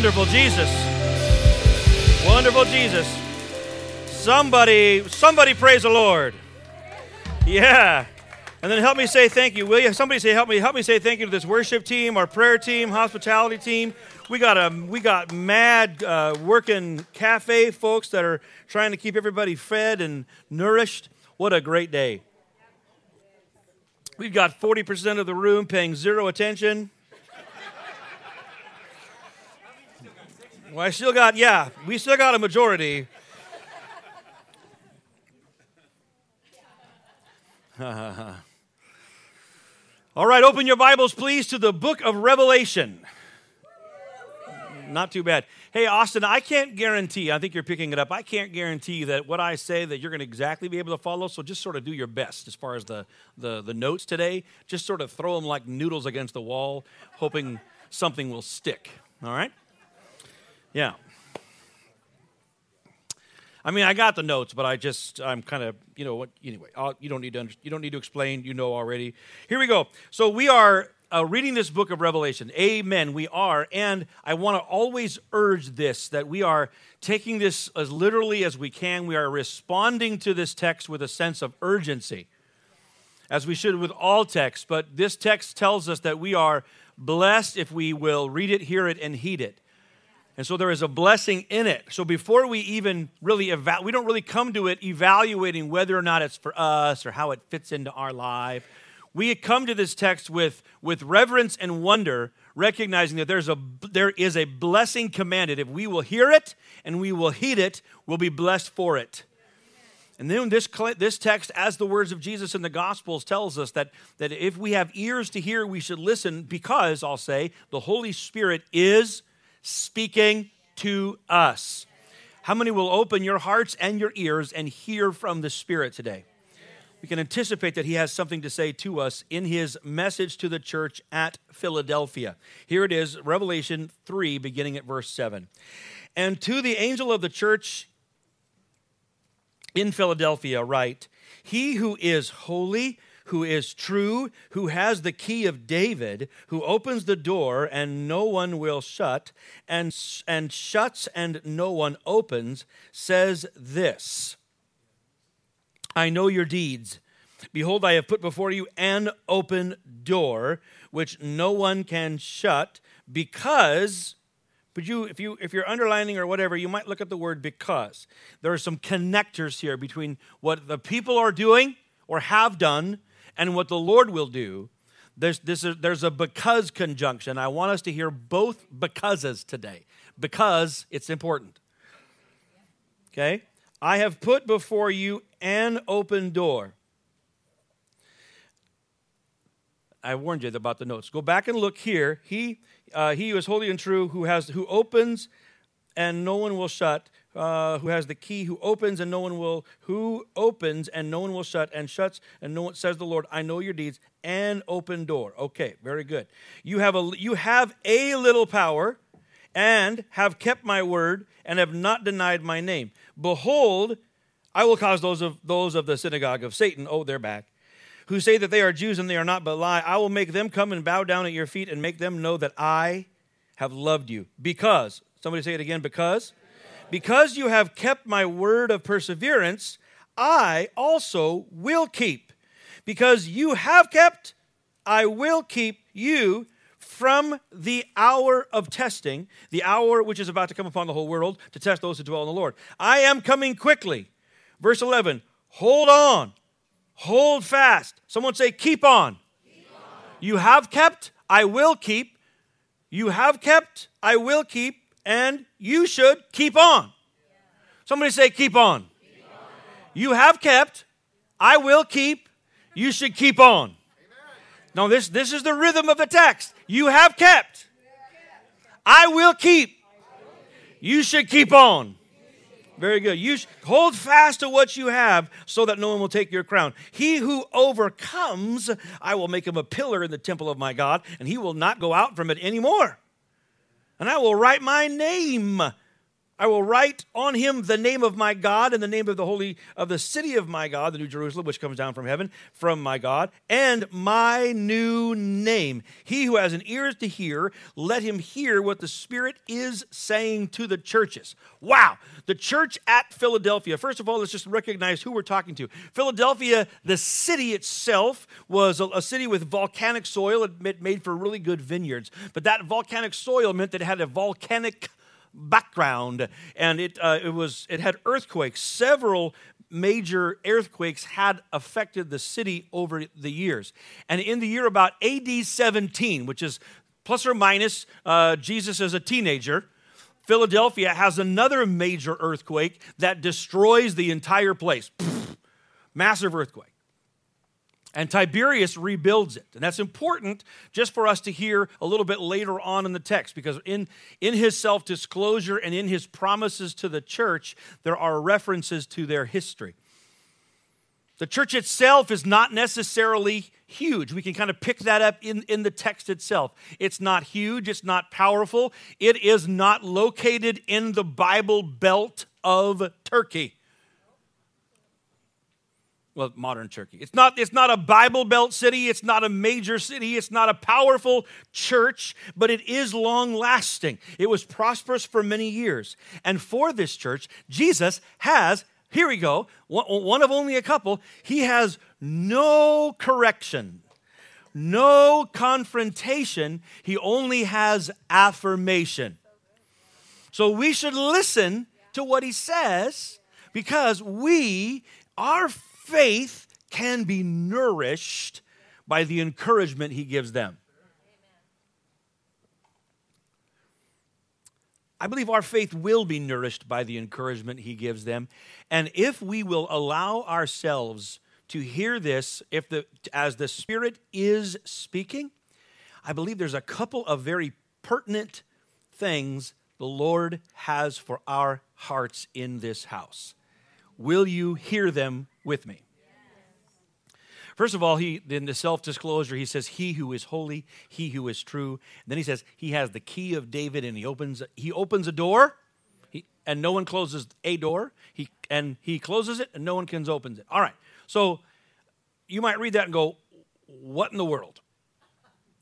Wonderful Jesus. Wonderful Jesus. Somebody, somebody praise the Lord. Yeah. And then help me say thank you, will you? Somebody say help me, help me say thank you to this worship team, our prayer team, hospitality team. We got a we got mad uh, working cafe folks that are trying to keep everybody fed and nourished. What a great day. We've got 40% of the room paying zero attention. Well, I still got, yeah, we still got a majority. All right, open your Bibles, please, to the book of Revelation. Not too bad. Hey, Austin, I can't guarantee, I think you're picking it up, I can't guarantee that what I say that you're going to exactly be able to follow, so just sort of do your best as far as the, the, the notes today. Just sort of throw them like noodles against the wall, hoping something will stick. All right? Yeah. I mean, I got the notes, but I just I'm kind of you know what anyway. I'll, you don't need to under, you don't need to explain. You know already. Here we go. So we are uh, reading this book of Revelation. Amen. We are, and I want to always urge this that we are taking this as literally as we can. We are responding to this text with a sense of urgency, as we should with all texts. But this text tells us that we are blessed if we will read it, hear it, and heed it. And so there is a blessing in it. So before we even really eva- we don't really come to it evaluating whether or not it's for us or how it fits into our life. We come to this text with, with reverence and wonder, recognizing that there's a, there is a blessing commanded. If we will hear it and we will heed it, we'll be blessed for it. And then this, this text, as the words of Jesus in the Gospels, tells us that, that if we have ears to hear, we should listen because, I'll say, the Holy Spirit is speaking to us. How many will open your hearts and your ears and hear from the Spirit today? We can anticipate that He has something to say to us in His message to the church at Philadelphia. Here it is, Revelation 3, beginning at verse 7. And to the angel of the church in Philadelphia, write, He who is holy, who is true, who has the key of David, who opens the door and no one will shut, and, and shuts and no one opens, says this I know your deeds. Behold, I have put before you an open door, which no one can shut, because. But you, if you if you're underlining or whatever, you might look at the word because. There are some connectors here between what the people are doing or have done and what the Lord will do, there's, this, there's a because conjunction. I want us to hear both becauses today because it's important. Okay? I have put before you an open door. I warned you about the notes. Go back and look here. He, uh, he who is holy and true, who has who opens and no one will shut, uh, who has the key, who opens and no one will, who opens and no one will shut, and shuts and no one says the Lord, I know your deeds, an open door. Okay, very good. You have a you have a little power, and have kept my word, and have not denied my name. Behold, I will cause those of those of the synagogue of Satan, oh, they're back, who say that they are Jews and they are not but lie. I will make them come and bow down at your feet and make them know that I have loved you. Because, somebody say it again, because because you have kept my word of perseverance, I also will keep. Because you have kept, I will keep you from the hour of testing, the hour which is about to come upon the whole world to test those who dwell in the Lord. I am coming quickly. Verse 11, hold on, hold fast. Someone say, keep on. keep on. You have kept, I will keep. You have kept, I will keep and you should keep on. Somebody say, keep on. keep on. You have kept, I will keep, you should keep on. Now, this, this is the rhythm of the text. You have kept, I will keep, you should keep on. Very good. You hold fast to what you have so that no one will take your crown. He who overcomes, I will make him a pillar in the temple of my God, and he will not go out from it anymore and I will write my name. I will write on him the name of my God and the name of the holy of the city of my God, the New Jerusalem, which comes down from heaven, from my God, and my new name. He who has an ear to hear, let him hear what the Spirit is saying to the churches. Wow, the church at Philadelphia. First of all, let's just recognize who we're talking to. Philadelphia, the city itself, was a, a city with volcanic soil. It made for really good vineyards, but that volcanic soil meant that it had a volcanic background, and it, uh, it, was, it had earthquakes. Several major earthquakes had affected the city over the years. And in the year about AD 17, which is plus or minus uh, Jesus as a teenager, Philadelphia has another major earthquake that destroys the entire place. Massive earthquake. And Tiberius rebuilds it. And that's important just for us to hear a little bit later on in the text, because in, in his self disclosure and in his promises to the church, there are references to their history. The church itself is not necessarily huge. We can kind of pick that up in, in the text itself. It's not huge, it's not powerful, it is not located in the Bible belt of Turkey well, modern Turkey. It's not, it's not a Bible Belt city, it's not a major city, it's not a powerful church, but it is long lasting. It was prosperous for many years. And for this church, Jesus has, here we go, one of only a couple, he has no correction, no confrontation, he only has affirmation. So we should listen to what he says because we, our faith can be nourished by the encouragement he gives them. I believe our faith will be nourished by the encouragement he gives them. And if we will allow ourselves to hear this, if the, as the Spirit is speaking, I believe there's a couple of very pertinent things the Lord has for our hearts in this house. Will you hear them with me? First of all, he in the self-disclosure, he says, He who is holy, he who is true. And then he says he has the key of David and he opens he opens a door he, and no one closes a door. He and he closes it and no one can open it. All right. So you might read that and go, What in the world?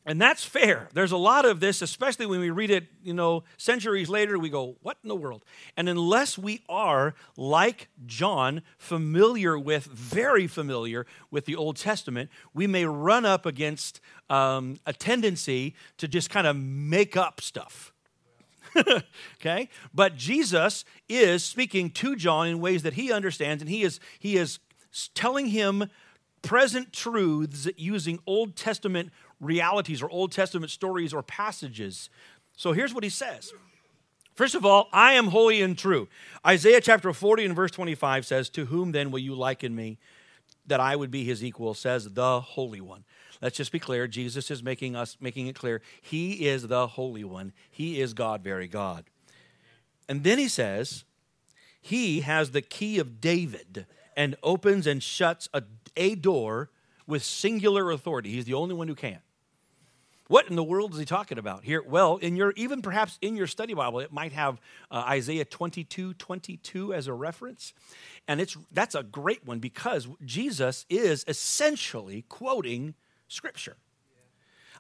And that's fair. There's a lot of this, especially when we read it, you know, centuries later, we go, what in the world? And unless we are, like John, familiar with, very familiar with the Old Testament, we may run up against um, a tendency to just kind of make up stuff. okay? But Jesus is speaking to John in ways that he understands, and he is, he is telling him present truths using Old Testament realities or Old Testament stories or passages. So here's what he says. First of all, I am holy and true. Isaiah chapter 40 and verse 25 says, To whom then will you liken me that I would be his equal, says the Holy One. Let's just be clear. Jesus is making us making it clear. He is the Holy One. He is God, very God. And then he says, He has the key of David and opens and shuts a, a door with singular authority. He's the only one who can. What in the world is he talking about here? Well, in your even perhaps in your study Bible, it might have uh, Isaiah 22, 22 as a reference. And it's that's a great one because Jesus is essentially quoting scripture.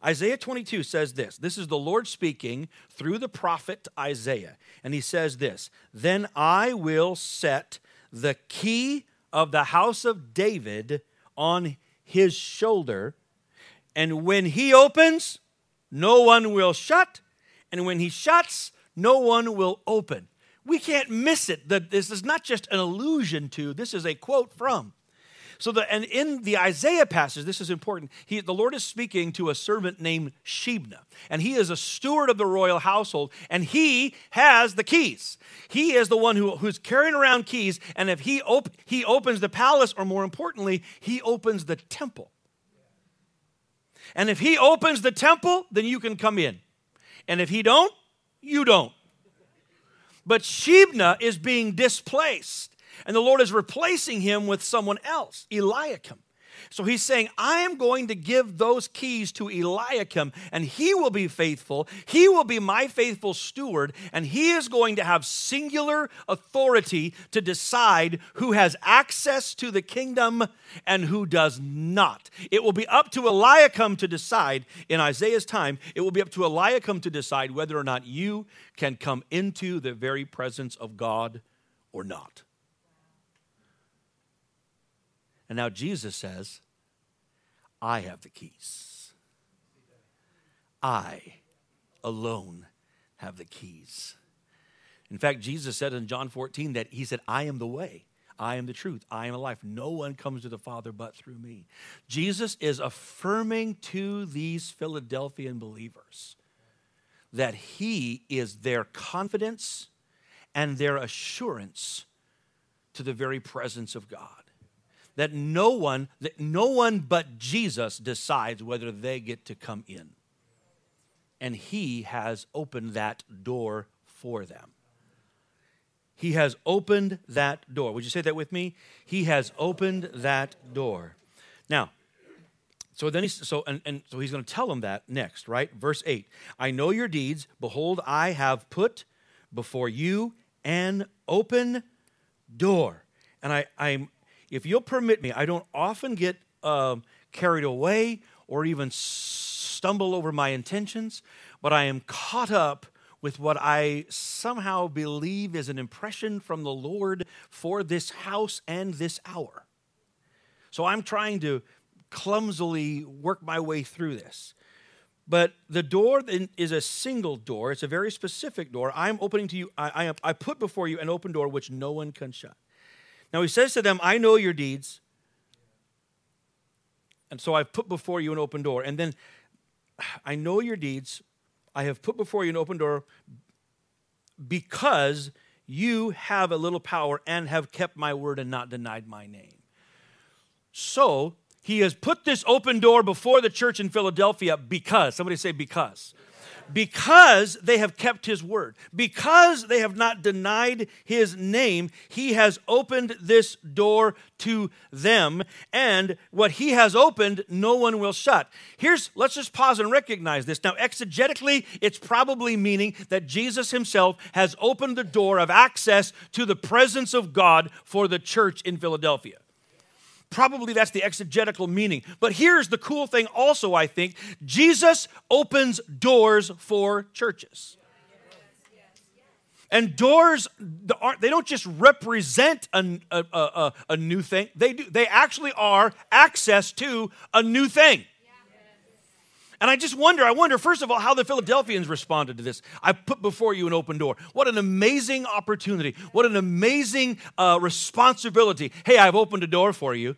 Isaiah 22 says this. This is the Lord speaking through the prophet Isaiah. And he says this Then I will set the key of the house of David on his shoulder and when he opens, no one will shut. And when he shuts, no one will open. We can't miss it. That This is not just an allusion to, this is a quote from. So, the, and in the Isaiah passage, this is important. He, the Lord is speaking to a servant named Shebna, and he is a steward of the royal household, and he has the keys. He is the one who, who's carrying around keys, and if he, op- he opens the palace, or more importantly, he opens the temple. And if he opens the temple, then you can come in. And if he don't, you don't. But Shebna is being displaced, and the Lord is replacing him with someone else, Eliakim. So he's saying, I am going to give those keys to Eliakim, and he will be faithful. He will be my faithful steward, and he is going to have singular authority to decide who has access to the kingdom and who does not. It will be up to Eliakim to decide, in Isaiah's time, it will be up to Eliakim to decide whether or not you can come into the very presence of God or not. And now Jesus says, I have the keys. I alone have the keys. In fact, Jesus said in John 14 that He said, I am the way, I am the truth, I am the life. No one comes to the Father but through me. Jesus is affirming to these Philadelphian believers that He is their confidence and their assurance to the very presence of God that no one that no one but Jesus decides whether they get to come in. And he has opened that door for them. He has opened that door. Would you say that with me? He has opened that door. Now, so then he's so and, and so he's going to tell them that next, right? Verse 8. I know your deeds. Behold, I have put before you an open door. And I, I'm if you'll permit me, I don't often get um, carried away or even stumble over my intentions, but I am caught up with what I somehow believe is an impression from the Lord for this house and this hour. So I'm trying to clumsily work my way through this. But the door is a single door. It's a very specific door. I'm opening to you, I, I, I put before you an open door which no one can shut. Now he says to them, I know your deeds. And so I've put before you an open door. And then I know your deeds. I have put before you an open door because you have a little power and have kept my word and not denied my name. So he has put this open door before the church in Philadelphia because, somebody say because because they have kept his word, because they have not denied his name, he has opened this door to them. And what he has opened, no one will shut. Here's, let's just pause and recognize this. Now, exegetically, it's probably meaning that Jesus himself has opened the door of access to the presence of God for the church in Philadelphia. Probably that's the exegetical meaning. But here's the cool thing also, I think Jesus opens doors for churches. And doors, they don't just represent a, a, a, a, new thing, they, do, they actually are access to a new thing. And I just wonder, I wonder, first of all, how the Philadelphians responded to this. I put before you an open door. What an amazing opportunity. What an amazing uh, responsibility. Hey, I've opened a door for you.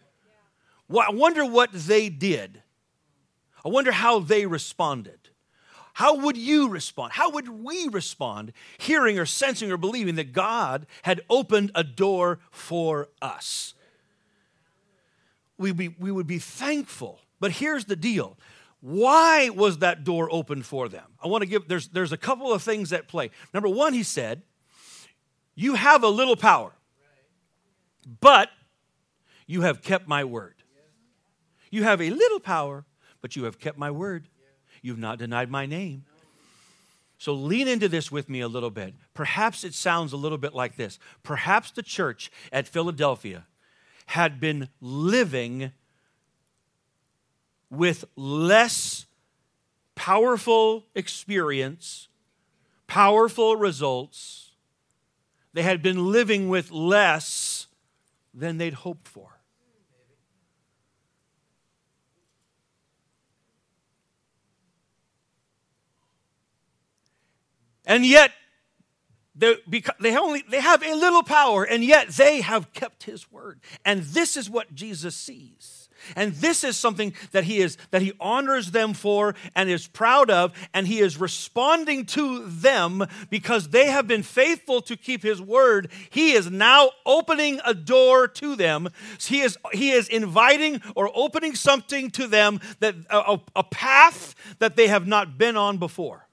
Well, I wonder what they did. I wonder how they responded. How would you respond? How would we respond hearing or sensing or believing that God had opened a door for us? We'd be, we would be thankful. But here's the deal why was that door open for them? I want to give, there's, there's a couple of things at play. Number one, he said, You have a little power, but you have kept my word. You have a little power, but you have kept my word. You've not denied my name. So lean into this with me a little bit. Perhaps it sounds a little bit like this. Perhaps the church at Philadelphia had been living with less powerful experience, powerful results. They had been living with less than they'd hoped for. And yet, they, they, only, they have a little power, and yet they have kept his word. And this is what Jesus sees. And this is something that he is that he honors them for and is proud of and he is responding to them because they have been faithful to keep his word. He is now opening a door to them. He is he is inviting or opening something to them that a, a path that they have not been on before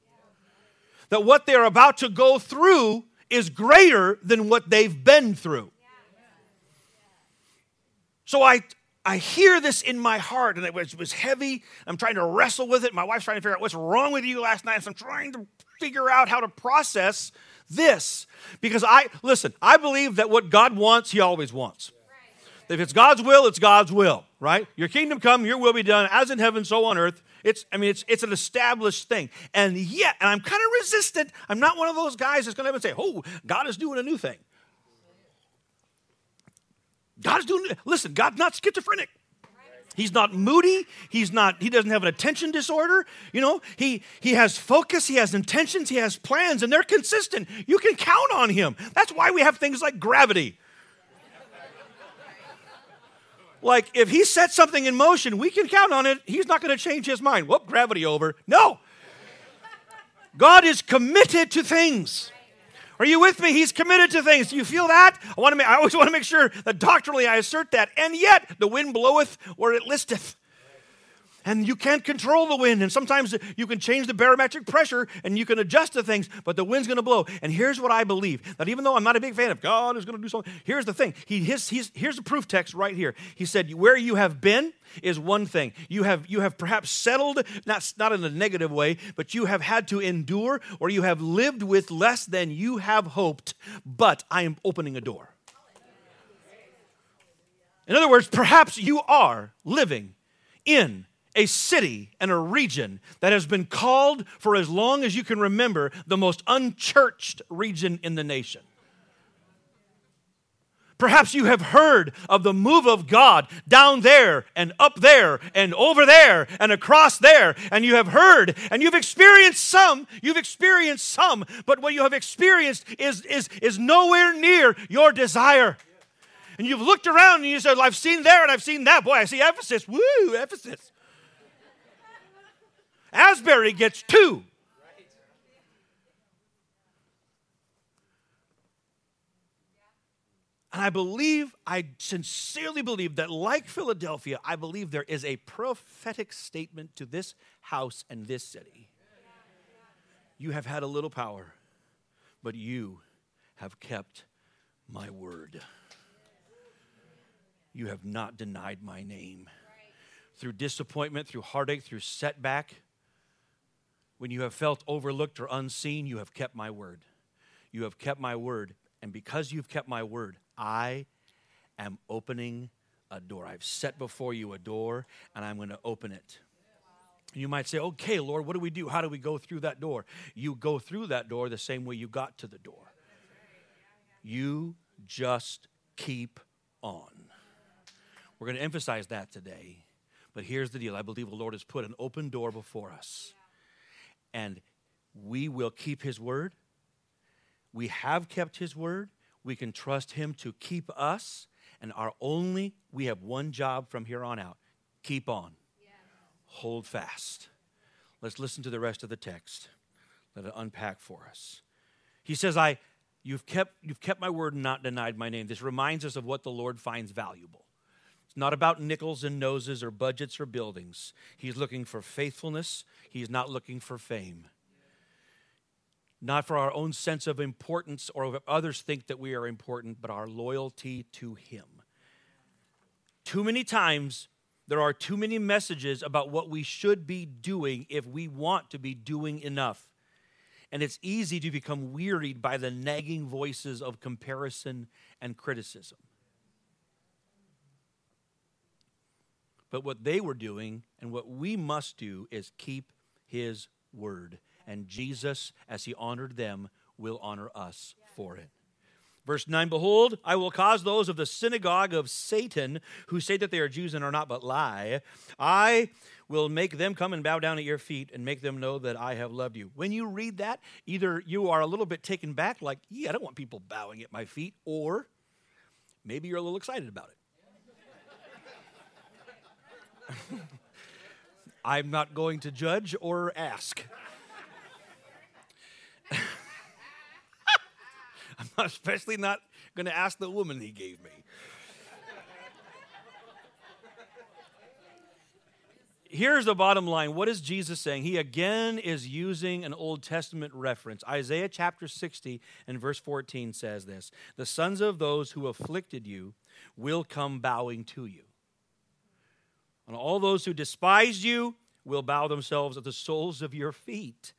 that what they're about to go through is greater than what they've been through. So I, I hear this in my heart, and it was, was heavy. I'm trying to wrestle with it. My wife's trying to figure out what's wrong with you last night. So I'm trying to figure out how to process this. Because I, listen, I believe that what God wants, He always wants. If it's God's will, it's God's will, right? Your kingdom come, your will be done, as in heaven, so on earth. It's, I mean, it's, it's an established thing. And yet, and I'm kind of resistant. I'm not one of those guys that's going to ever say, oh, God is doing a new thing. God is doing, listen, God's not schizophrenic. He's not moody. He's not, he doesn't have an attention disorder. You know, he, he has focus, he has intentions, he has plans, and they're consistent. You can count on him. That's why we have things like gravity. Like, if he sets something in motion, we can count on it. He's not going to change his mind. Whoop, gravity over. No. God is committed to things. Are you with me? He's committed to things. Do you feel that? I want to make, I always want to make sure that doctrinally I assert that. And yet the wind bloweth where it listeth. And you can't control the wind. And sometimes you can change the barometric pressure and you can adjust the things, but the wind's going to blow. And here's what I believe that even though I'm not a big fan of God is going to do something, here's the thing. He, his, he's, here's the proof text right here. He said, Where you have been, is one thing. You have, you have perhaps settled, not, not in a negative way, but you have had to endure or you have lived with less than you have hoped, but I am opening a door. In other words, perhaps you are living in a city and a region that has been called for as long as you can remember the most unchurched region in the nation. Perhaps you have heard of the move of God down there and up there and over there and across there. And you have heard and you've experienced some. You've experienced some. But what you have experienced is, is, is nowhere near your desire. And you've looked around and you said, I've seen there and I've seen that. Boy, I see Ephesus. Woo, Ephesus. Asbury gets two. And I believe, I sincerely believe that, like Philadelphia, I believe there is a prophetic statement to this house and this city. You have had a little power, but you have kept my word. You have not denied my name. Through disappointment, through heartache, through setback, when you have felt overlooked or unseen, you have kept my word. You have kept my word. And because you've kept my word, I am opening a door. I've set before you a door, and I'm going to open it. You might say, okay, Lord, what do we do? How do we go through that door? You go through that door the same way you got to the door. You just keep on. We're going to emphasize that today. But here's the deal I believe the Lord has put an open door before us and we will keep his word. We have kept his word. We can trust him to keep us. And our only, we have one job from here on out keep on, yeah. hold fast. Let's listen to the rest of the text. Let it unpack for us. He says, I, you've kept, you've kept my word and not denied my name. This reminds us of what the Lord finds valuable not about nickels and noses or budgets or buildings. He's looking for faithfulness, he's not looking for fame. Not for our own sense of importance or if others think that we are important, but our loyalty to him. Too many times, there are too many messages about what we should be doing if we want to be doing enough. And it's easy to become wearied by the nagging voices of comparison and criticism. But what they were doing and what we must do is keep his word. And Jesus, as he honored them, will honor us for it. Verse 9 Behold, I will cause those of the synagogue of Satan who say that they are Jews and are not but lie. I will make them come and bow down at your feet and make them know that I have loved you. When you read that, either you are a little bit taken back, like, yeah, I don't want people bowing at my feet, or maybe you're a little excited about it. I'm not going to judge or ask. I'm especially not going to ask the woman he gave me. Here's the bottom line. What is Jesus saying? He again is using an Old Testament reference. Isaiah chapter 60 and verse 14 says this The sons of those who afflicted you will come bowing to you. And all those who despise you will bow themselves at the soles of your feet.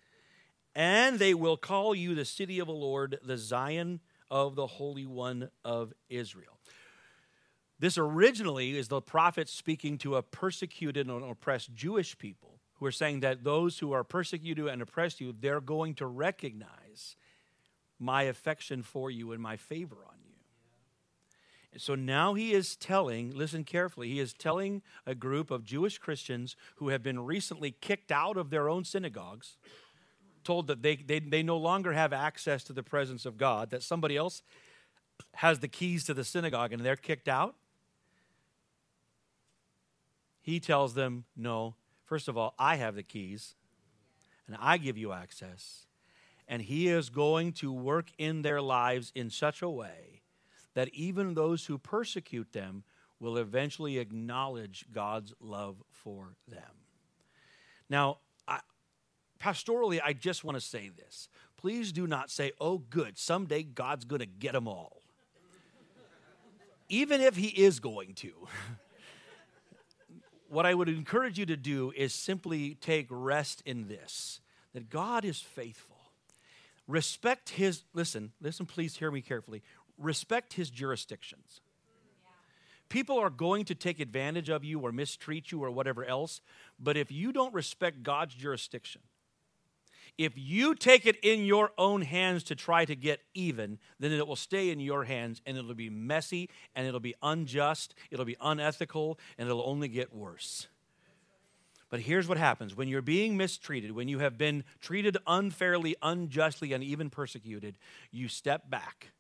And they will call you the city of the Lord, the Zion of the Holy One of Israel. This originally is the prophet speaking to a persecuted and oppressed Jewish people who are saying that those who are persecuted and oppressed you, they're going to recognize my affection for you and my favor on you. So now he is telling, listen carefully, he is telling a group of Jewish Christians who have been recently kicked out of their own synagogues, told that they, they, they no longer have access to the presence of God, that somebody else has the keys to the synagogue and they're kicked out. He tells them, No, first of all, I have the keys and I give you access. And He is going to work in their lives in such a way that even those who persecute them will eventually acknowledge God's love for them. Now, I, pastorally, I just want to say this. Please do not say, oh, good, someday God's going to get them all. even if He is going to. what I would encourage you to do is simply take rest in this that God is faithful. Respect his, listen, listen, please hear me carefully. Respect his jurisdictions. People are going to take advantage of you or mistreat you or whatever else, but if you don't respect God's jurisdiction, if you take it in your own hands to try to get even, then it will stay in your hands and it'll be messy and it'll be unjust, it'll be unethical, and it'll only get worse. But here's what happens when you're being mistreated, when you have been treated unfairly, unjustly, and even persecuted, you step back.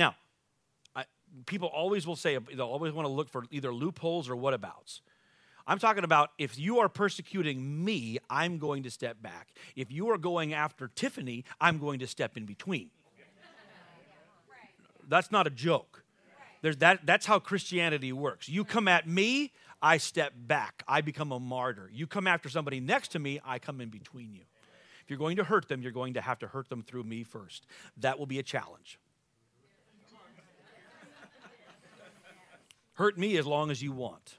Now, I, people always will say, they'll always want to look for either loopholes or whatabouts. I'm talking about if you are persecuting me, I'm going to step back. If you are going after Tiffany, I'm going to step in between. That's not a joke. There's that, that's how Christianity works. You come at me, I step back. I become a martyr. You come after somebody next to me, I come in between you. If you're going to hurt them, you're going to have to hurt them through me first. That will be a challenge. Hurt me as long as you want.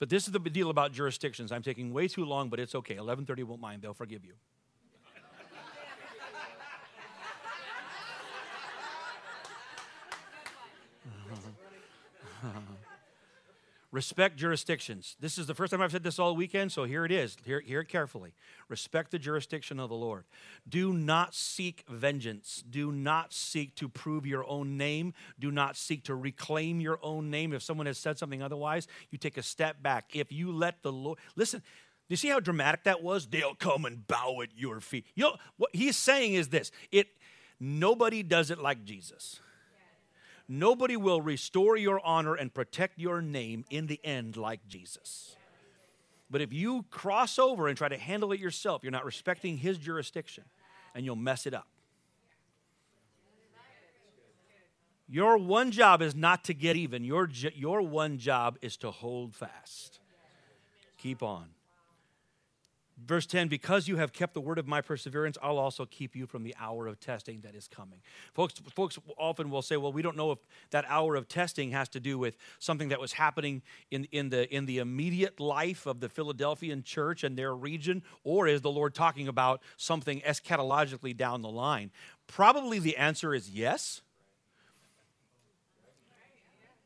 But this is the deal about jurisdictions. I'm taking way too long, but it's okay. 1130 won't mind. They'll forgive you. Respect jurisdictions. This is the first time I've said this all weekend, so here it is. Hear, hear it carefully. Respect the jurisdiction of the Lord. Do not seek vengeance. Do not seek to prove your own name. Do not seek to reclaim your own name. If someone has said something otherwise, you take a step back. If you let the Lord, listen, do you see how dramatic that was? They'll come and bow at your feet. You know, what he's saying is this it nobody does it like Jesus. Nobody will restore your honor and protect your name in the end like Jesus. But if you cross over and try to handle it yourself, you're not respecting his jurisdiction and you'll mess it up. Your one job is not to get even. Your, your one job is to hold fast. Keep on. Verse 10 Because you have kept the word of my perseverance, I'll also keep you from the hour of testing that is coming. Folks, folks often will say, Well, we don't know if that hour of testing has to do with something that was happening in, in, the, in the immediate life of the Philadelphian church and their region, or is the Lord talking about something eschatologically down the line? Probably the answer is yes.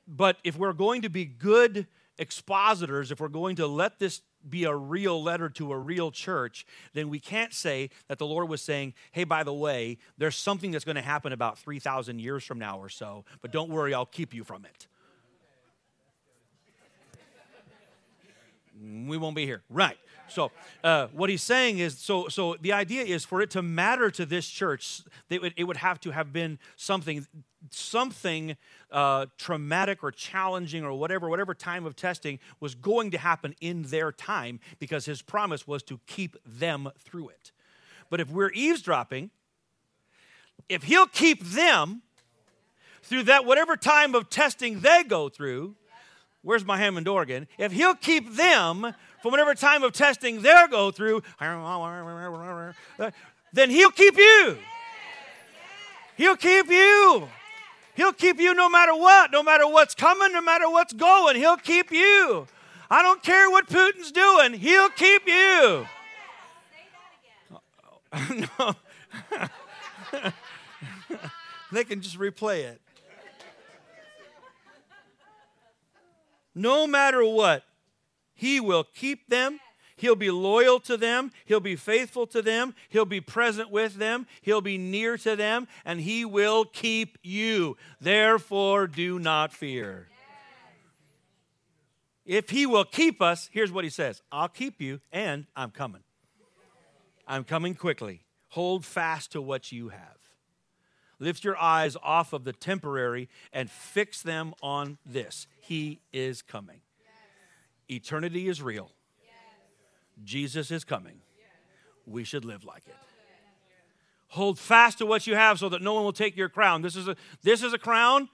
But if we're going to be good expositors, if we're going to let this be a real letter to a real church, then we can't say that the Lord was saying, hey, by the way, there's something that's going to happen about 3,000 years from now or so, but don't worry, I'll keep you from it. We won't be here. Right. So, uh, what he's saying is so, so the idea is for it to matter to this church, it would, it would have to have been something something uh, traumatic or challenging or whatever, whatever time of testing was going to happen in their time because his promise was to keep them through it. But if we're eavesdropping, if he'll keep them through that whatever time of testing they go through, where's my Hammond organ? If he'll keep them from whatever time of testing they go through, then he'll keep you. He'll keep you. He'll keep you no matter what, no matter what's coming, no matter what's going. He'll keep you. I don't care what Putin's doing, he'll keep you. no. they can just replay it. No matter what, he will keep them. He'll be loyal to them. He'll be faithful to them. He'll be present with them. He'll be near to them. And He will keep you. Therefore, do not fear. If He will keep us, here's what He says I'll keep you, and I'm coming. I'm coming quickly. Hold fast to what you have. Lift your eyes off of the temporary and fix them on this. He is coming. Eternity is real. Jesus is coming. We should live like it. Hold fast to what you have so that no one will take your crown. This is a, this is a crown,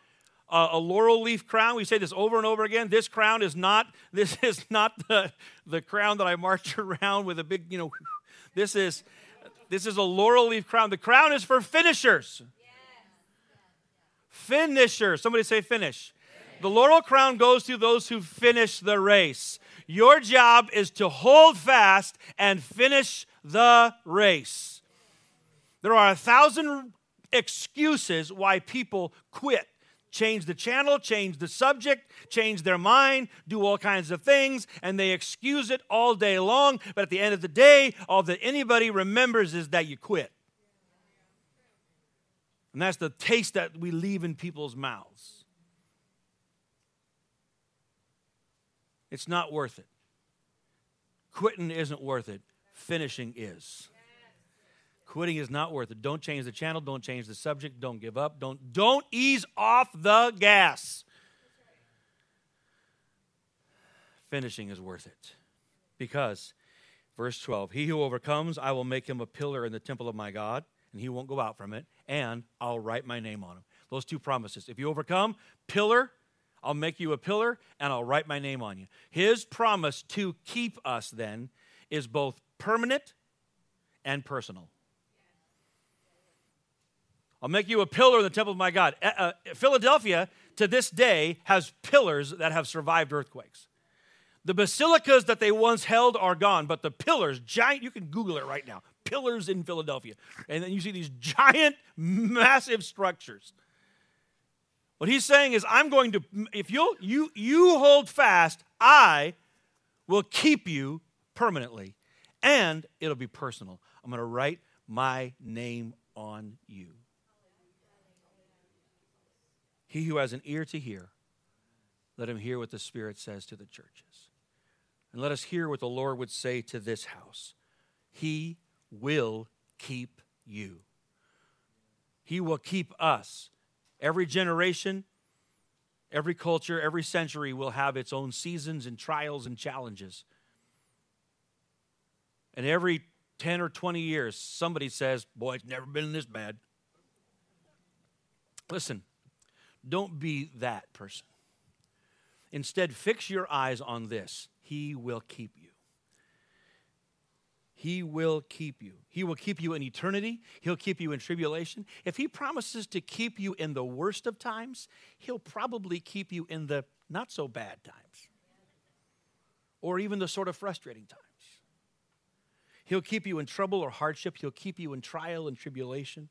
a, a laurel leaf crown. We say this over and over again. This crown is not, this is not the, the crown that I march around with a big, you know, this is, this is a laurel leaf crown. The crown is for finishers. Finishers. Somebody say finish. The laurel crown goes to those who finish the race. Your job is to hold fast and finish the race. There are a thousand excuses why people quit. Change the channel, change the subject, change their mind, do all kinds of things, and they excuse it all day long. But at the end of the day, all that anybody remembers is that you quit. And that's the taste that we leave in people's mouths. It's not worth it. Quitting isn't worth it. Finishing is. Quitting is not worth it. Don't change the channel, don't change the subject, don't give up, don't don't ease off the gas. Finishing is worth it. Because verse 12, he who overcomes, I will make him a pillar in the temple of my God, and he won't go out from it, and I'll write my name on him. Those two promises. If you overcome, pillar, I'll make you a pillar and I'll write my name on you. His promise to keep us then is both permanent and personal. I'll make you a pillar in the temple of my God. Uh, uh, Philadelphia, to this day, has pillars that have survived earthquakes. The basilicas that they once held are gone, but the pillars, giant, you can Google it right now, pillars in Philadelphia. And then you see these giant, massive structures what he's saying is, I'm going to, if you'll, you you hold fast, I will keep you permanently, and it'll be personal. I'm going to write my name on you. He who has an ear to hear, let him hear what the Spirit says to the churches. And let us hear what the Lord would say to this house. He will keep you. He will keep us. Every generation, every culture, every century will have its own seasons and trials and challenges. And every 10 or 20 years, somebody says, Boy, it's never been this bad. Listen, don't be that person. Instead, fix your eyes on this. He will keep you. He will keep you. He will keep you in eternity. He'll keep you in tribulation. If He promises to keep you in the worst of times, He'll probably keep you in the not so bad times or even the sort of frustrating times. He'll keep you in trouble or hardship. He'll keep you in trial and tribulation.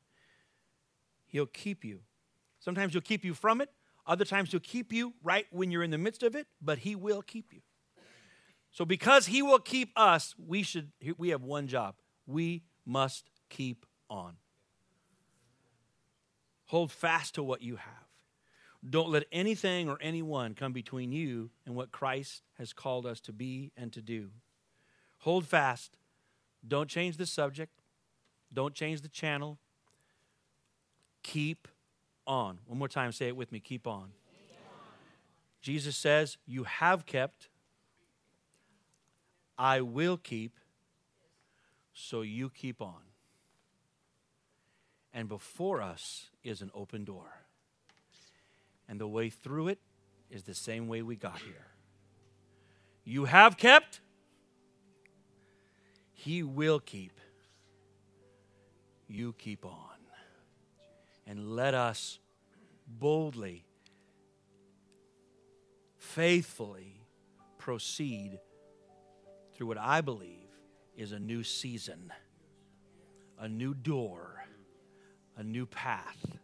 He'll keep you. Sometimes He'll keep you from it, other times He'll keep you right when you're in the midst of it, but He will keep you. So because he will keep us, we should we have one job. We must keep on. Hold fast to what you have. Don't let anything or anyone come between you and what Christ has called us to be and to do. Hold fast. Don't change the subject. Don't change the channel. Keep on. One more time, say it with me. Keep on. Keep on. Jesus says, You have kept I will keep, so you keep on. And before us is an open door. And the way through it is the same way we got here. You have kept, He will keep. You keep on. And let us boldly, faithfully proceed through what I believe is a new season, a new door, a new path.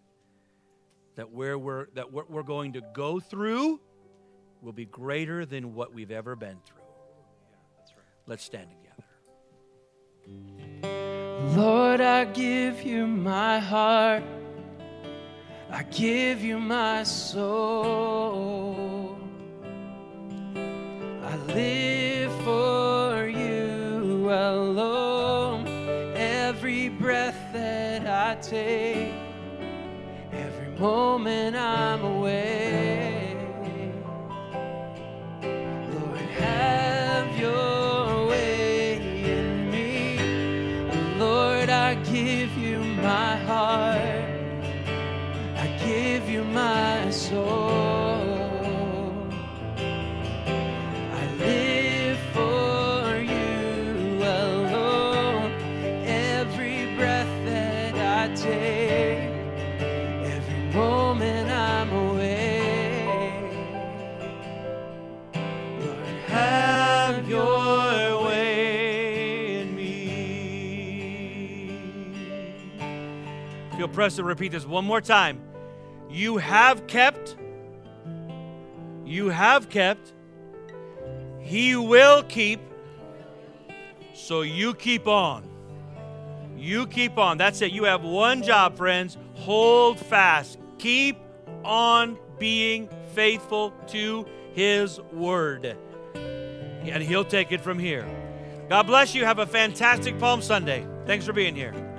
That where we're that what we're going to go through will be greater than what we've ever been through. Let's stand together. Lord, I give you my heart. I give you my soul. I live for take, every moment I'm away. Lord, have your way in me. Lord, I give you my heart. I give you my soul. Feel pressed to repeat this one more time. You have kept, you have kept, He will keep, so you keep on. You keep on. That's it. You have one job, friends. Hold fast. Keep on being faithful to His word. And He'll take it from here. God bless you. Have a fantastic Palm Sunday. Thanks for being here.